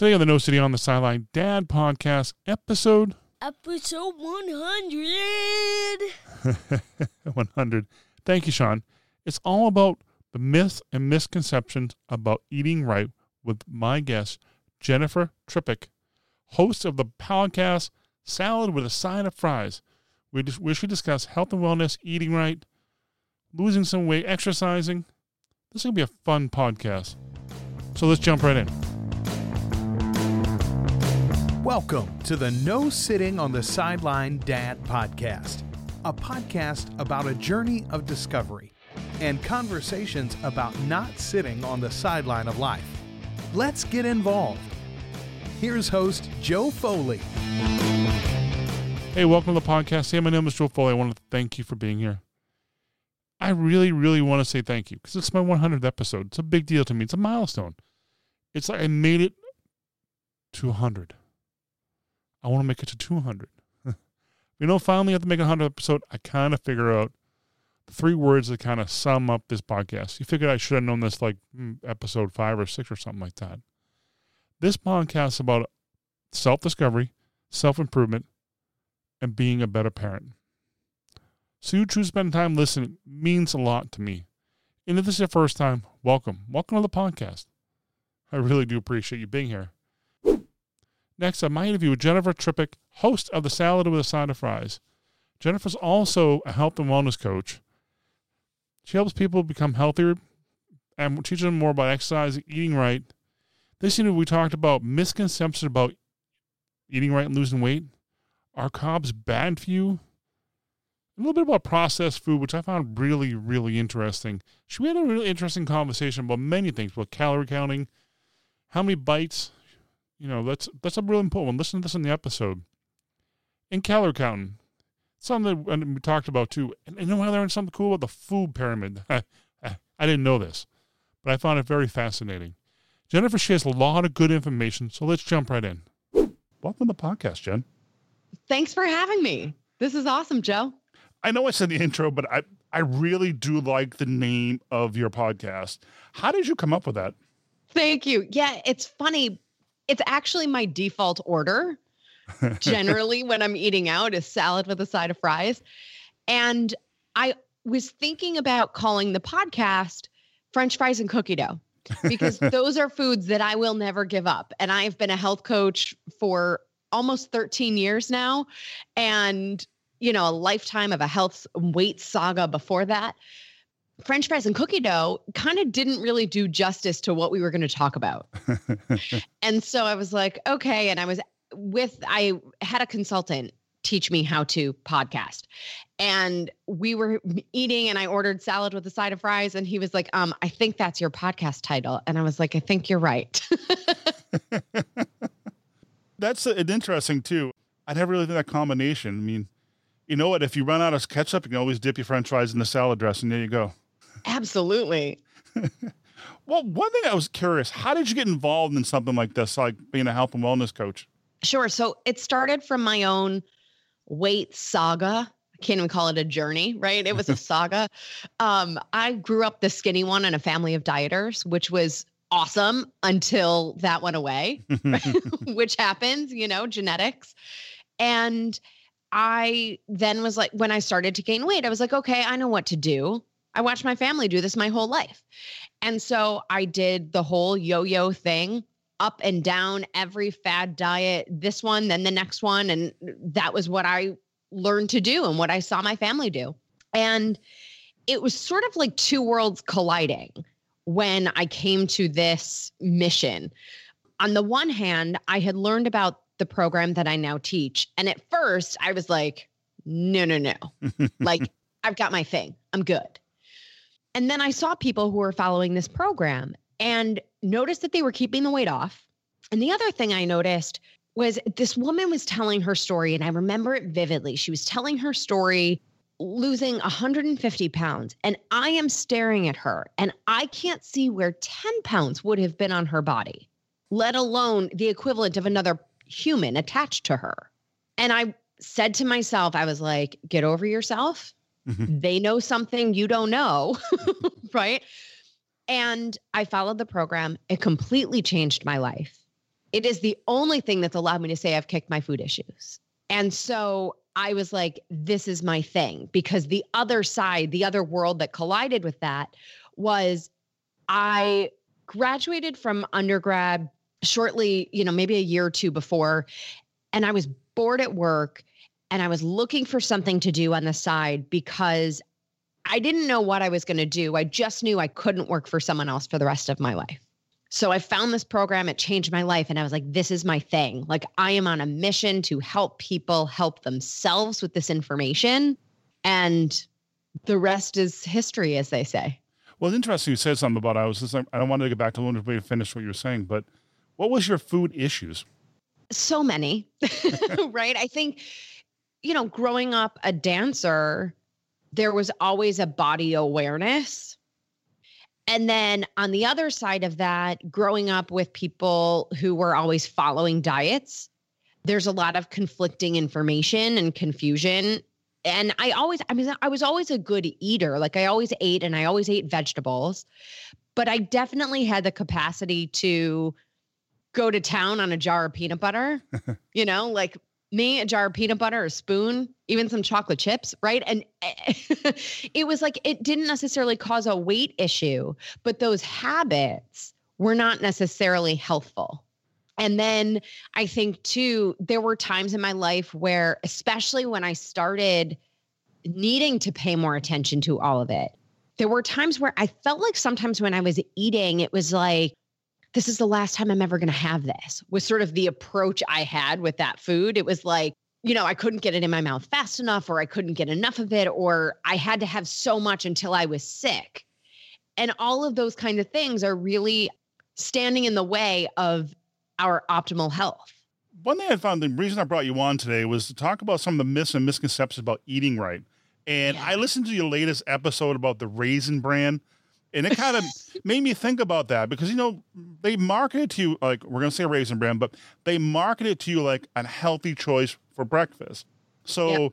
Today on the No Sitting on the Sideline Dad podcast episode Episode 100. 100. Thank you, Sean. It's all about the myths and misconceptions about eating right with my guest, Jennifer Trepeck, host of the podcast Salad with a Side of Fries, where we should discuss health and wellness, eating right, losing some weight, exercising. This is going to be a fun podcast. So let's jump right in. Welcome to the No Sitting on the Sideline Dad podcast, a podcast about a journey of discovery and conversations about not sitting on the sideline of life. Let's get involved. Here's host Joe Foley. Hey, welcome to the podcast. Hey, my name is Joe Foley. I want to thank you for being here. I really, really want to say thank you because it's my 100th episode. It's a big deal to me. It's a milestone. It's like I made it to 100. I want to make it to 200. you know, finally, at the Make a 100 episode, I kind of figure out the three words that kind of sum up this podcast. You figured I should have known this like hmm, episode five or six or something like that. This podcast is about self discovery, self improvement, and being a better parent. So you choose to spend time listening means a lot to me. And if this is your first time, welcome. Welcome to the podcast. I really do appreciate you being here. Next up, my interview with Jennifer Trepeck, host of the Salad with a Side of Fries. Jennifer's also a health and wellness coach. She helps people become healthier and teaches them more about exercise, eating right. This interview, we talked about misconceptions about eating right and losing weight. Are carbs bad for you? A little bit about processed food, which I found really, really interesting. She had a really interesting conversation about many things, about calorie counting, how many bites you know, that's that's a really important one. Listen to this in the episode. In calorie counting, something that we talked about too. And you know why learned something cool about the food pyramid? I, I didn't know this, but I found it very fascinating. Jennifer shares a lot of good information, so let's jump right in. Welcome to the podcast, Jen. Thanks for having me. This is awesome, Joe. I know I said the intro, but I, I really do like the name of your podcast. How did you come up with that? Thank you. Yeah, it's funny it's actually my default order generally when I'm eating out is salad with a side of fries. And I was thinking about calling the podcast French fries and cookie dough because those are foods that I will never give up. And I've been a health coach for almost 13 years now and you know a lifetime of a health weight saga before that French fries and cookie dough kind of didn't really do justice to what we were going to talk about. and so I was like, okay. And I was with, I had a consultant teach me how to podcast. And we were eating and I ordered salad with a side of fries. And he was like, um, I think that's your podcast title. And I was like, I think you're right. that's an interesting too. I never really did that combination. I mean, you know what? If you run out of ketchup, you can always dip your French fries in the salad dressing. There you go. Absolutely. well, one thing I was curious, how did you get involved in something like this, like being a health and wellness coach? Sure. So it started from my own weight saga. I can't even call it a journey, right? It was a saga. Um, I grew up the skinny one in a family of dieters, which was awesome until that went away, which happens, you know, genetics. And I then was like, when I started to gain weight, I was like, okay, I know what to do. I watched my family do this my whole life. And so I did the whole yo yo thing up and down every fad diet, this one, then the next one. And that was what I learned to do and what I saw my family do. And it was sort of like two worlds colliding when I came to this mission. On the one hand, I had learned about the program that I now teach. And at first, I was like, no, no, no. like, I've got my thing. I'm good. And then I saw people who were following this program and noticed that they were keeping the weight off. And the other thing I noticed was this woman was telling her story, and I remember it vividly. She was telling her story losing 150 pounds, and I am staring at her, and I can't see where 10 pounds would have been on her body, let alone the equivalent of another human attached to her. And I said to myself, I was like, get over yourself. Mm-hmm. They know something you don't know, right? And I followed the program. It completely changed my life. it is the only thing that's allowed me to say I've kicked my food issues. And so I was like, this is my thing because the other side, the other world that collided with that was I graduated from undergrad shortly, you know, maybe a year or two before, and I was bored at work and I was looking for something to do on the side because I didn't know what I was going to do. I just knew I couldn't work for someone else for the rest of my life. So I found this program, it changed my life. And I was like, this is my thing. Like, I am on a mission to help people help themselves with this information. And the rest is history, as they say. Well, it's interesting you said something about I was just I don't want to get back to Luna to finish what you were saying, but what was your food issues? So many, right? I think, you know, growing up a dancer, there was always a body awareness and then on the other side of that, growing up with people who were always following diets, there's a lot of conflicting information and confusion. And I always, I mean, I was always a good eater. Like I always ate and I always ate vegetables, but I definitely had the capacity to go to town on a jar of peanut butter, you know, like me a jar of peanut butter, a spoon, even some chocolate chips, right? And it was like it didn't necessarily cause a weight issue, but those habits were not necessarily healthful. And then I think too, there were times in my life where, especially when I started needing to pay more attention to all of it, there were times where I felt like sometimes when I was eating, it was like, this is the last time I'm ever going to have this, was sort of the approach I had with that food. It was like, you know, I couldn't get it in my mouth fast enough, or I couldn't get enough of it, or I had to have so much until I was sick. And all of those kinds of things are really standing in the way of our optimal health. One thing I found the reason I brought you on today was to talk about some of the myths and misconceptions about eating right. And yeah. I listened to your latest episode about the Raisin Bran and it kind of made me think about that because, you know, they market it to you like, we're going to say raisin bran, but they market it to you like a healthy choice for breakfast. So, yep.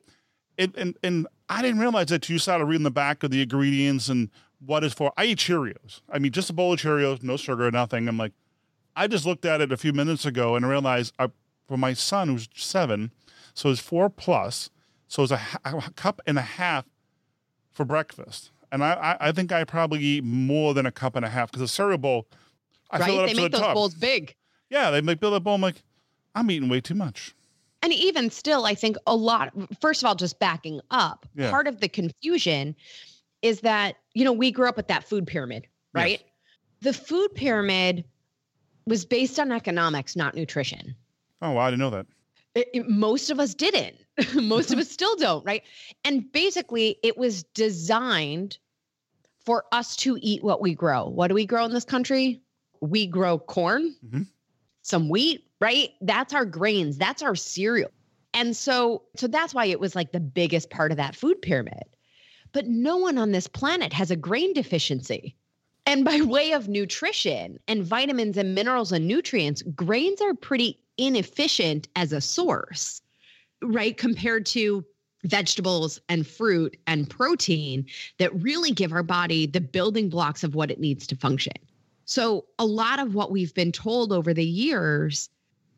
it, and, and I didn't realize that you started reading the back of the ingredients and what is for. I eat Cheerios. I mean, just a bowl of Cheerios, no sugar, nothing. I'm like, I just looked at it a few minutes ago and realized I, uh, for my son who's seven, so it's four plus, so it's a, a cup and a half for breakfast and I, I think I probably eat more than a cup and a half because a cereal bowl, I right? fill it up they to make the those top. bowls big. Yeah, they make build a bowl. I'm like, I'm eating way too much. And even still, I think a lot. First of all, just backing up, yeah. part of the confusion is that you know we grew up with that food pyramid, right? Yes. The food pyramid was based on economics, not nutrition. Oh, I didn't know that. It, it, most of us didn't. most of us still don't, right? And basically, it was designed for us to eat what we grow. What do we grow in this country? We grow corn, mm-hmm. some wheat, right? That's our grains, that's our cereal. And so so that's why it was like the biggest part of that food pyramid. But no one on this planet has a grain deficiency. And by way of nutrition and vitamins and minerals and nutrients, grains are pretty inefficient as a source, right? Compared to vegetables and fruit and protein that really give our body the building blocks of what it needs to function. So, a lot of what we've been told over the years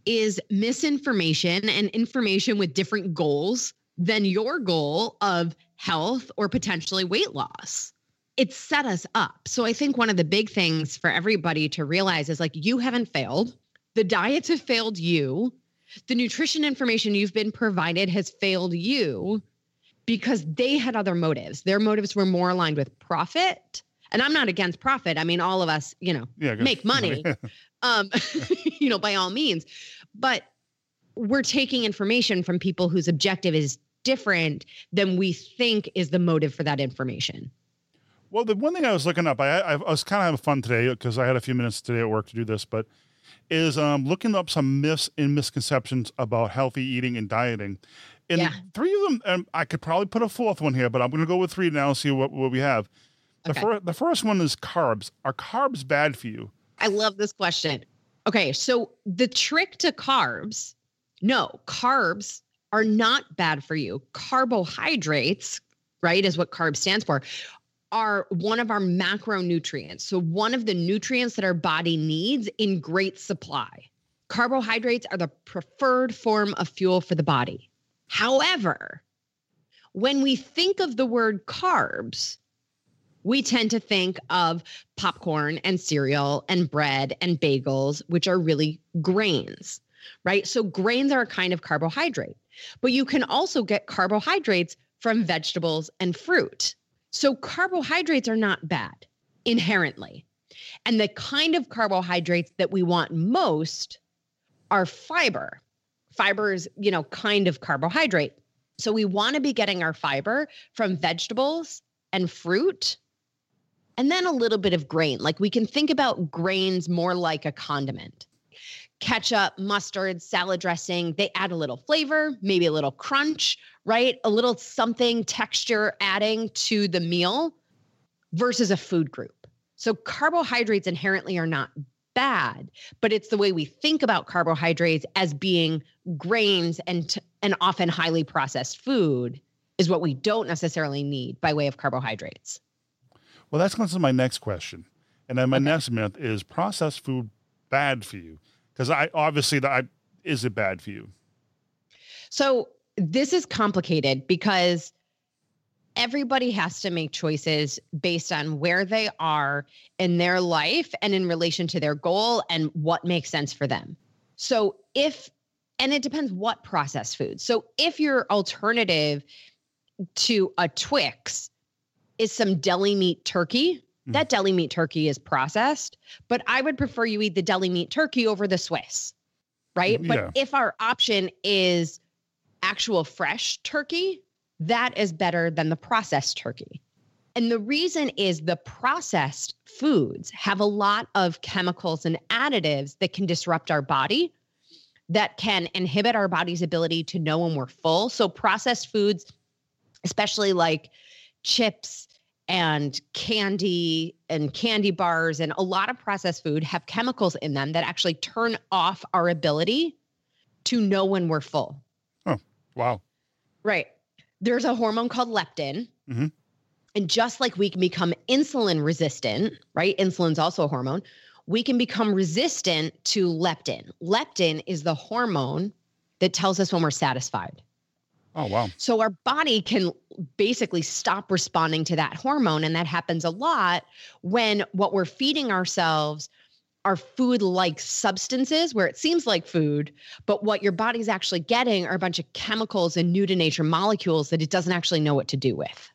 is misinformation and information with different goals than your goal of health or potentially weight loss. It set us up. So, I think one of the big things for everybody to realize is like, you haven't failed the diets have failed you. The nutrition information you've been provided has failed you because they had other motives. Their motives were more aligned with profit. And I'm not against profit. I mean, all of us, you know, yeah, make money, um, you know, by all means. But we're taking information from people whose objective is different than we think is the motive for that information. Well, the one thing I was looking up, I, I was kind of having fun today because I had a few minutes today at work to do this, but is um, looking up some myths and misconceptions about healthy eating and dieting. And yeah. three of them, and I could probably put a fourth one here, but I'm going to go with three now and see what, what we have. The, okay. fir- the first one is carbs. Are carbs bad for you? I love this question. Okay, so the trick to carbs, no, carbs are not bad for you. Carbohydrates, right, is what carb stands for, are one of our macronutrients. So, one of the nutrients that our body needs in great supply. Carbohydrates are the preferred form of fuel for the body. However, when we think of the word carbs, we tend to think of popcorn and cereal and bread and bagels, which are really grains, right? So, grains are a kind of carbohydrate, but you can also get carbohydrates from vegetables and fruit. So, carbohydrates are not bad inherently. And the kind of carbohydrates that we want most are fiber. Fiber is, you know, kind of carbohydrate. So we want to be getting our fiber from vegetables and fruit and then a little bit of grain. Like we can think about grains more like a condiment. Ketchup, mustard, salad dressing, they add a little flavor, maybe a little crunch, right? A little something texture adding to the meal versus a food group. So carbohydrates inherently are not bad, but it's the way we think about carbohydrates as being grains and and often highly processed food is what we don't necessarily need by way of carbohydrates. Well, that's going to my next question, and then my okay. next myth is processed food bad for you? Because I obviously that is it bad for you? So this is complicated because everybody has to make choices based on where they are in their life and in relation to their goal and what makes sense for them. So if and it depends what processed food. So if your alternative to a Twix is some deli meat turkey, mm. that deli meat turkey is processed, but I would prefer you eat the deli meat turkey over the Twix. Right? Yeah. But if our option is actual fresh turkey, that is better than the processed turkey. And the reason is the processed foods have a lot of chemicals and additives that can disrupt our body, that can inhibit our body's ability to know when we're full. So, processed foods, especially like chips and candy and candy bars, and a lot of processed food have chemicals in them that actually turn off our ability to know when we're full. Oh, wow. Right there's a hormone called leptin. Mm-hmm. And just like we can become insulin resistant, right? Insulin's also a hormone. We can become resistant to leptin. Leptin is the hormone that tells us when we're satisfied. Oh, wow. So our body can basically stop responding to that hormone. And that happens a lot when what we're feeding ourselves are food like substances where it seems like food, but what your body's actually getting are a bunch of chemicals and new to nature molecules that it doesn't actually know what to do with.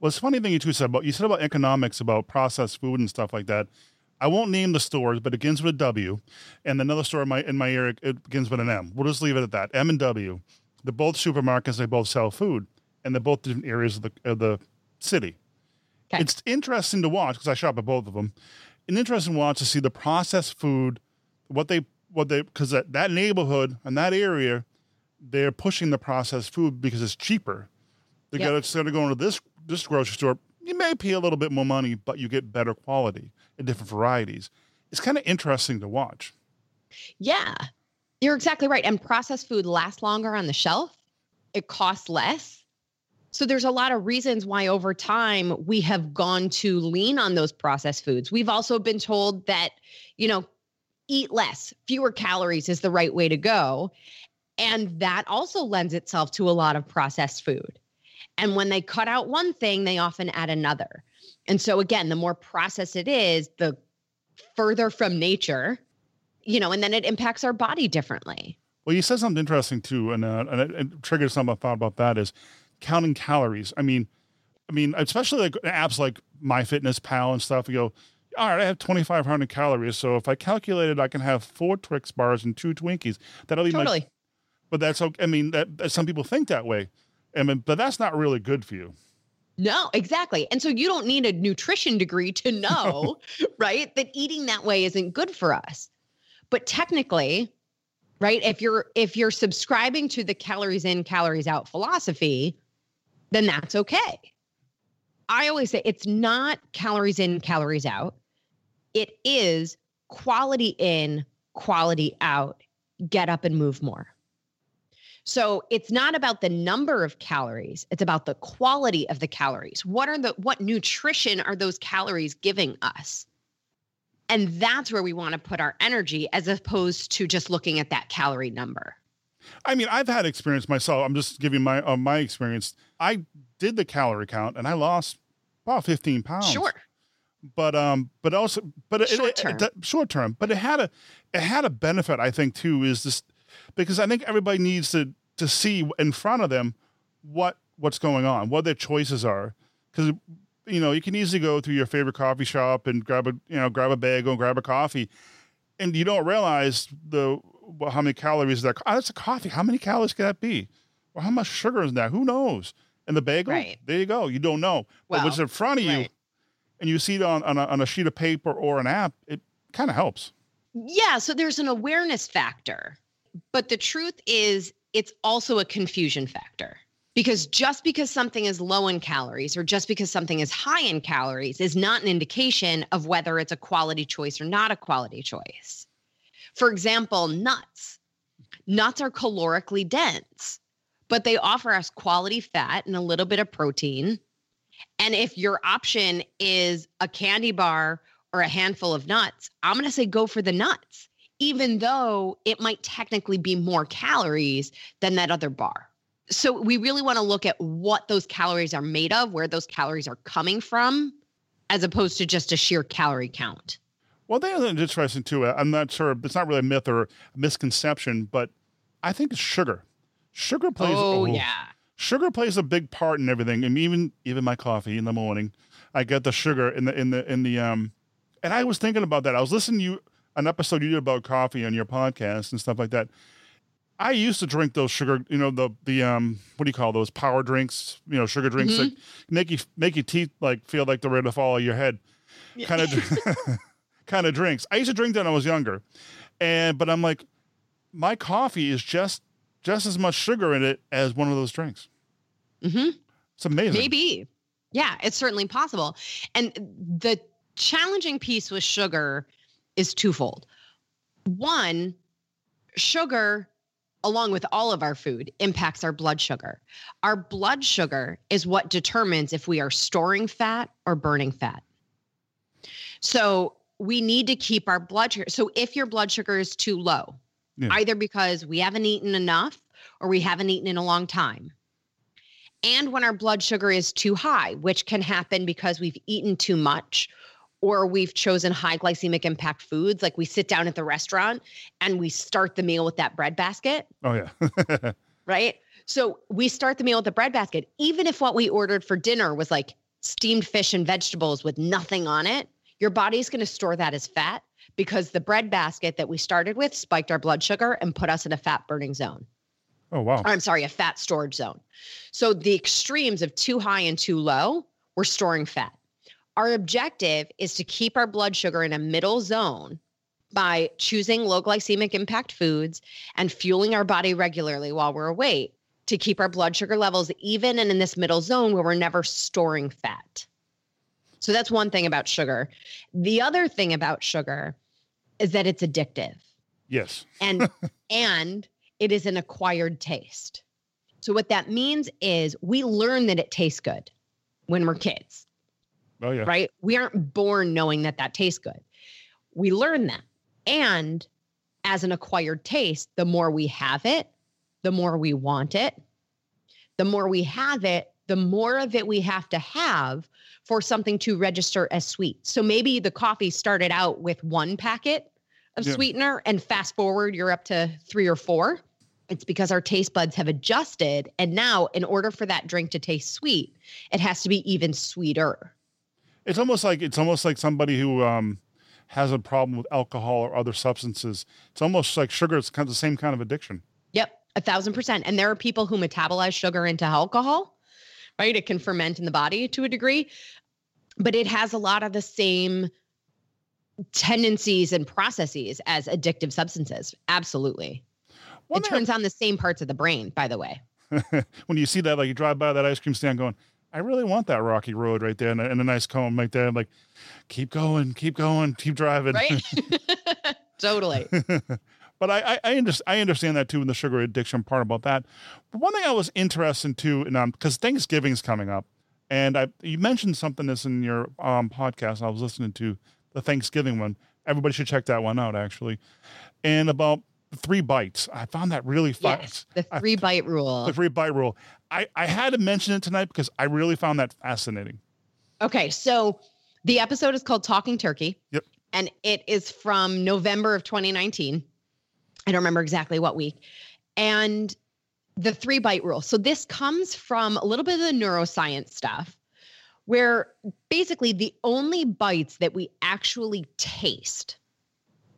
Well, it's funny thing you two said about you said about economics about processed food and stuff like that. I won't name the stores, but it begins with a W, and another store in my in my area it begins with an M. We'll just leave it at that. M and W. They're both supermarkets. They both sell food, and they're both different areas of the of the city. Okay. It's interesting to watch because I shop at both of them an interesting watch to see the processed food, what they what they because that, that neighborhood and that area, they're pushing the processed food because it's cheaper. They yep. got instead of going to this this grocery store, you may pay a little bit more money, but you get better quality and different varieties. It's kind of interesting to watch. Yeah, you're exactly right. And processed food lasts longer on the shelf. It costs less so there's a lot of reasons why over time we have gone to lean on those processed foods. We've also been told that, you know, eat less, fewer calories is the right way to go. And that also lends itself to a lot of processed food. And when they cut out one thing, they often add another. And so again, the more processed it is, the further from nature, you know, and then it impacts our body differently. Well, you said something interesting too, and, uh, and it, it triggered something I thought about that is counting calories. I mean, I mean, especially like apps like MyFitnessPal and stuff. You go, all right, I have 2,500 calories. So if I calculate it, I can have four Twix bars and two Twinkies. That'll be totally. My, but that's okay. I mean, that, that some people think that way. I mean, but that's not really good for you. No, exactly. And so you don't need a nutrition degree to know, right, that eating that way isn't good for us. But technically, right, if you're if you're subscribing to the calories in, calories out philosophy, then that's okay. I always say it's not calories in, calories out. It is quality in, quality out. Get up and move more. So it's not about the number of calories, it's about the quality of the calories. What are the what nutrition are those calories giving us? And that's where we want to put our energy as opposed to just looking at that calorie number. I mean, I've had experience myself. I'm just giving my uh, my experience. I did the calorie count and I lost about 15 pounds. Sure. But um, but also, but Short it- term. it- short term. But it had a, it had a benefit. I think too is this, because I think everybody needs to to see in front of them what what's going on, what their choices are, because you know you can easily go through your favorite coffee shop and grab a you know grab a bagel, and grab a coffee, and you don't realize the well, how many calories that oh, that's a coffee. How many calories could that be? Or how much sugar is that? Who knows? And the bagel, Right. there you go. You don't know. but what's in front of you, and you see it on on a, on a sheet of paper or an app, it kind of helps. Yeah, so there's an awareness factor. But the truth is, it's also a confusion factor. Because just because something is low in calories or just because something is high in calories is not an indication of whether it's a quality choice or not a quality choice. For example, nuts. Nuts are calorically dense, but they offer us quality fat and a little bit of protein. And if your option is a candy bar or a handful of nuts, I'm going to say go for the nuts, even though it might technically be more calories than that other bar. So we really want to look at what those calories are made of, where those calories are coming from, as opposed to just a sheer calorie count. Well, that is interesting too. I'm not sure. It's not really a myth or a misconception, but I think it's sugar. Sugar plays. Oh, yeah. sugar plays a big part in everything, and even even my coffee in the morning, I get the sugar in the in the in the um. And I was thinking about that. I was listening to you an episode you did about coffee on your podcast and stuff like that. I used to drink those sugar, you know, the the um, what do you call those power drinks? You know, sugar drinks that make you make your teeth like feel like they're ready to fall out of your head, kind of kind of drinks. I used to drink that when I was younger, and but I'm like, my coffee is just just as much sugar in it as one of those drinks. Mm-hmm. It's amazing. Maybe. Yeah, it's certainly possible. And the challenging piece with sugar is twofold. One, sugar, along with all of our food, impacts our blood sugar. Our blood sugar is what determines if we are storing fat or burning fat. So we need to keep our blood sugar. So if your blood sugar is too low, Yeah. either because we haven't eaten enough or we haven't eaten in a long time, and when our blood sugar is too high, which can happen because we've eaten too much or we've chosen high glycemic impact foods, like we sit down at the restaurant and we start the meal with that bread basket, Oh yeah. right? So we start the meal with the bread basket, even if what we ordered for dinner was like steamed fish and vegetables with nothing on it, your body's going to store that as fat because the bread basket that we started with spiked our blood sugar and put us in a fat burning zone oh wow. or I'm sorry, a fat storage zone. So the extremes of too high and too low, we're storing fat. Our objective is to keep our blood sugar in a middle zone by choosing low glycemic impact foods and fueling our body regularly while we're awake to keep our blood sugar levels even and in this middle zone where we're never storing fat. So that's one thing about sugar. The other thing about sugar is that it's addictive Yes. and and it is an acquired taste. So what that means is we learn that it tastes good when we're kids, Oh yeah. right? We aren't born knowing that that tastes good. We learn that. And as an acquired taste, the more we have it, the more we want it. The more we have it, the more of it we have to have for something to register as sweet. So maybe the coffee started out with one packet of Yeah. sweetener and fast forward you're up to 3 or 4. It's because our taste buds have adjusted and now in order for that drink to taste sweet, it has to be even sweeter. It's almost like it's almost like somebody who um has a problem with alcohol or other substances. It's almost like sugar. It's kind of the same kind of addiction. Yep, a thousand percent. And there are people who metabolize sugar into alcohol, right? It can ferment in the body to a degree, but it has a lot of the same tendencies and processes as addictive substances. Absolutely. One it I- turns on the same parts of the brain, by the way. when you see that, like you drive by that ice cream stand, going, "I really want that rocky road right there and a, and a nice cone like that. I'm like, keep going, keep going, keep driving. Right? totally. but I I, I, under, I understand that too in the sugar addiction part about that. But one thing I was interested in too, and um, because Thanksgiving's coming up, and I you mentioned something this in your um podcast I was listening to the Thanksgiving one. Everybody should check that one out, actually. And about three bites. I found that really fun. Yes, the three bite rule. The three bite rule. I, I had to mention it tonight because I really found that fascinating. Okay, so the episode is called Talking Turkey. Yep. And it is from November of 2019. I don't remember exactly what week. And the three bite rule. So this comes from a little bit of the neuroscience stuff where basically the only bites that we actually taste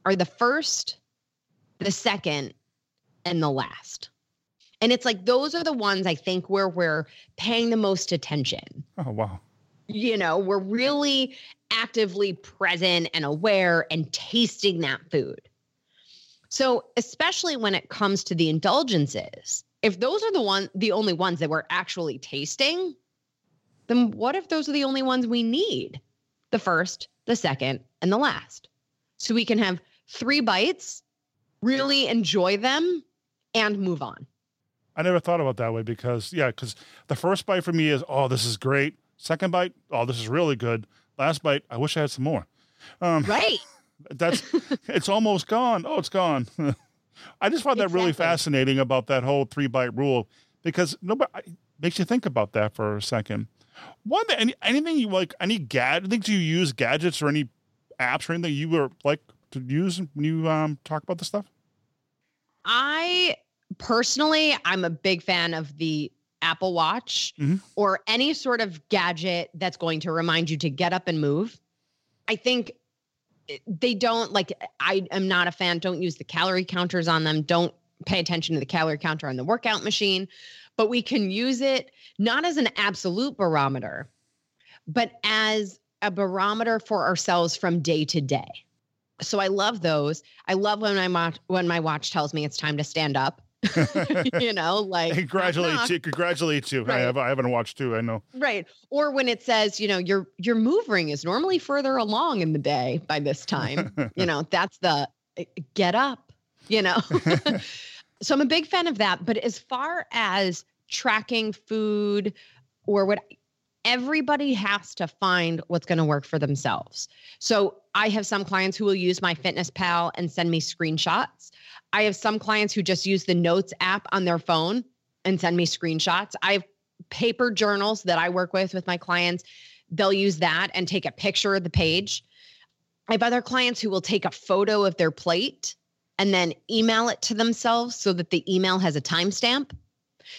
are the first, the second, and the last. And it's like those are the ones I think where we're paying the most attention. Oh, wow. You know, we're really actively present and aware and tasting that food. So, especially when it comes to the indulgences, if those are the one the only ones that we're actually tasting, then what if those are the only ones we need? The first, the second, and the last. So we can have three bites, really enjoy them, and move on. I never thought about that way because yeah, because the first bite for me is oh this is great. Second bite, oh this is really good. Last bite, I wish I had some more. Um, right. That's it's almost gone. Oh, it's gone. I just find that exactly. really fascinating about that whole three bite rule because nobody makes you think about that for a second. One any, anything you like, any gadget, things you use gadgets or any apps or anything you were like to use when you um, talk about this stuff? I personally, I'm a big fan of the Apple Watch mm-hmm. or any sort of gadget that's going to remind you to get up and move. I think they don't like I am not a fan. Don't use the calorie counters on them. Don't pay attention to the calorie counter on the workout machine. But we can use it not as an absolute barometer, but as a barometer for ourselves from day to day. So I love those. I love when my watch when my watch tells me it's time to stand up. you know, like congratulate you, congratulate you. Right. I have I haven't watched too. I know. Right. Or when it says, you know, your your move ring is normally further along in the day by this time. you know, that's the eh, get up. You know. so I'm a big fan of that. But as far as tracking food or what everybody has to find what's going to work for themselves. So I have some clients who will use my fitness pal and send me screenshots I have some clients who just use the notes app on their phone and send me screenshots. I have paper journals that I work with with my clients. They'll use that and take a picture of the page. I have other clients who will take a photo of their plate and then email it to themselves so that the email has a timestamp.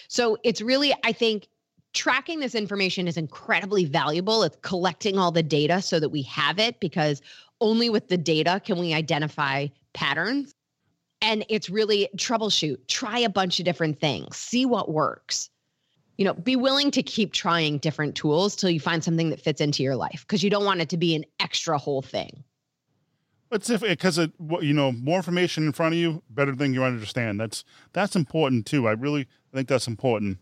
So it's really, I think, tracking this information is incredibly valuable. It's collecting all the data so that we have it because only with the data can we identify patterns. And it's really troubleshoot try a bunch of different things see what works. You know be willing to keep trying different tools till you find something that fits into your life because you don't want it to be an extra whole thing. It's if because it you know more information in front of you better thing you understand. That's that's important too. I really think that's important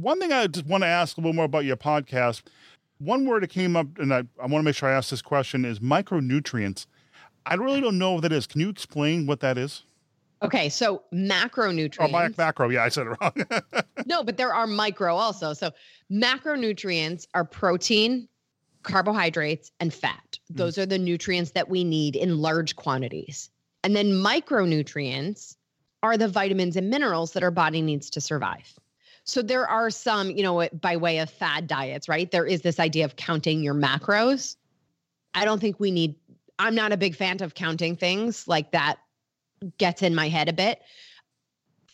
one thing i just want to ask a little more about your podcast one word that came up and i, I want to make sure i ask this question is micronutrients i really don't know what that is can you explain what that is Okay, so macronutrients. Oh, macro. Yeah, I said it wrong. no, but there are micro also. So macronutrients are protein, carbohydrates, and fat. Mm. Those mm. are the nutrients that we need in large quantities. And then micronutrients are the vitamins and minerals that our body needs to survive. So there are some, you know, by way of fad diets, right? There is this idea of counting your macros. I don't think we need, I'm not a big fan of counting things like that gets in my head a bit.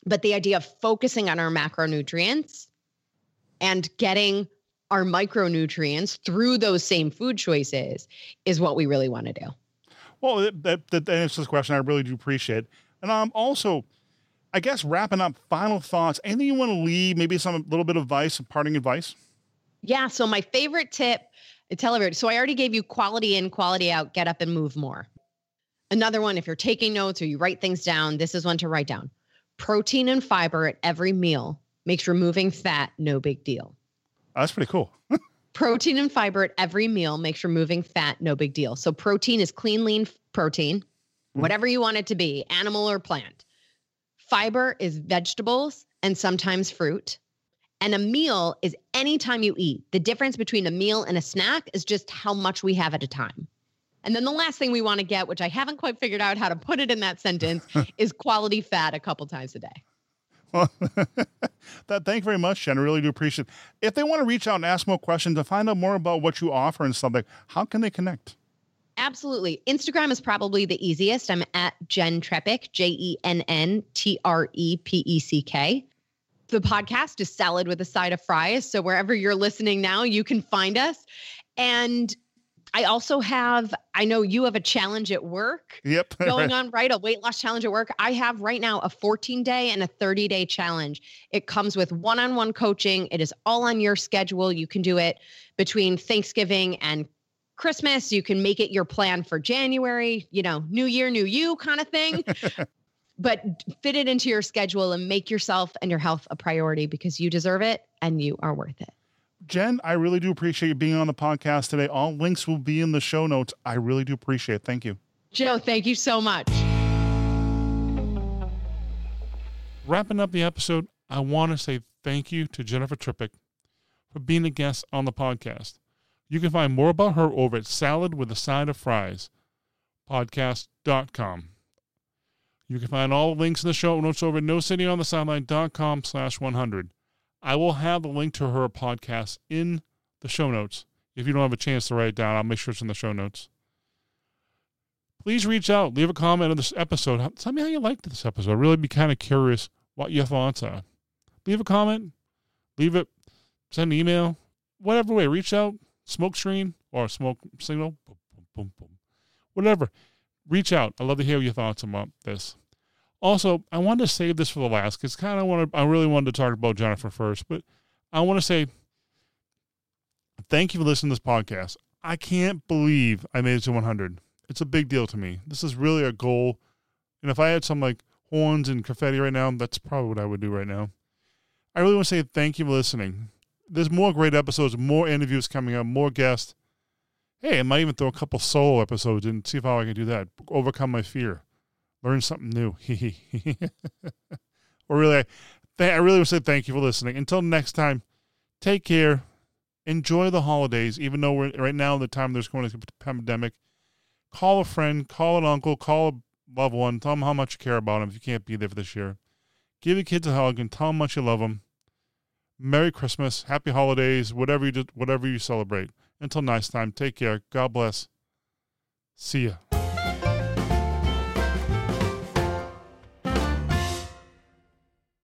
But the idea of focusing on our macronutrients and getting our micronutrients through those same food choices is what we really want to do. Well, that, that, that answers the question. I really do appreciate. And I'm also, I guess wrapping up, final thoughts. Anything you want to leave? Maybe some little bit of advice, parting advice. Yeah. So my favorite tip, tell everybody. So I already gave you quality in, quality out. Get up and move more. Another one, if you're taking notes or you write things down, this is one to write down. Protein and fiber at every meal makes removing fat no big deal. Oh, that's pretty cool. protein and fiber at every meal makes removing fat no big deal. So protein is clean, lean protein, mm-hmm. whatever you want it to be, animal or plant. Fiber is vegetables and sometimes fruit. And a meal is anytime you eat. The difference between a meal and a snack is just how much we have at a time. And then the last thing we want to get, which I haven't quite figured out how to put it in that sentence, is quality fat a couple times a day. Well, that thank you very much, Jen. I really do appreciate it. If they want to reach out and ask more questions to find out more about what you offer and stuff like, how can they connect? Absolutely. Instagram is probably the easiest. I'm at Jenn Trepeck, J E N N T R E P E C K. The podcast is Salad with a Side of Fries. So wherever you're listening now, you can find us. And I also have, I know you have a challenge at work Yep. going on, right? A weight loss challenge at work. I have right now a 14 day and a 30 day challenge. It comes with one on one coaching. It is all on your schedule. You can do it between Thanksgiving and Christmas. You can make it your plan for January, you know, new year, new you kind of thing. but fit it into your schedule and make yourself and your health a priority because you deserve it and you are worth it. Jen, I really do appreciate you being on the podcast today. All links will be in the show notes. I really do appreciate it. Thank you. Joe, thank you so much. Wrapping up the episode, I want to say thank you to Jennifer Trepeck for being a guest on the podcast. You can find more about her over at Salad with a Side of Fries podcast.com. You can find all the links in the show notes over at nosittingonthesideline.com slash 100. I will have the link to her podcast in the show notes. If you don't have a chance to write it down, I'll make sure it's in the show notes. Please reach out, leave a comment on this episode. Tell me how you liked this episode. I'd really be kind of curious what your thoughts are. Leave a comment, leave it, send an email, whatever way. Reach out, smoke screen or smoke signal, boom, boom, boom, whatever. Reach out. I love to hear your thoughts about this. Also, I wanted to save this for the last because kind of wanted I really wanted to talk about Jennifer first, but I want to say thank you for listening to this podcast. I can't believe I made it to 100. It's a big deal to me. This is really a goal, and if I had some like horns and confetti right now, that's probably what I would do right now. I really want to say thank you for listening. There's more great episodes, more interviews coming up, more guests. Hey, I might even throw a couple solo episodes and see how I can do that. Overcome my fear learn something new. or really, I, I really would say thank you for listening. Until next time, take care. Enjoy the holidays, even though we're right now in the time there's going to be a pandemic. Call a friend, call an uncle, call a loved one. Tell them how much you care about them if you can't be there for this year. Give your kids a hug and tell them how much you love them. Merry Christmas, Happy Holidays, whatever you whatever you celebrate. Until next time, take care. God bless. See ya.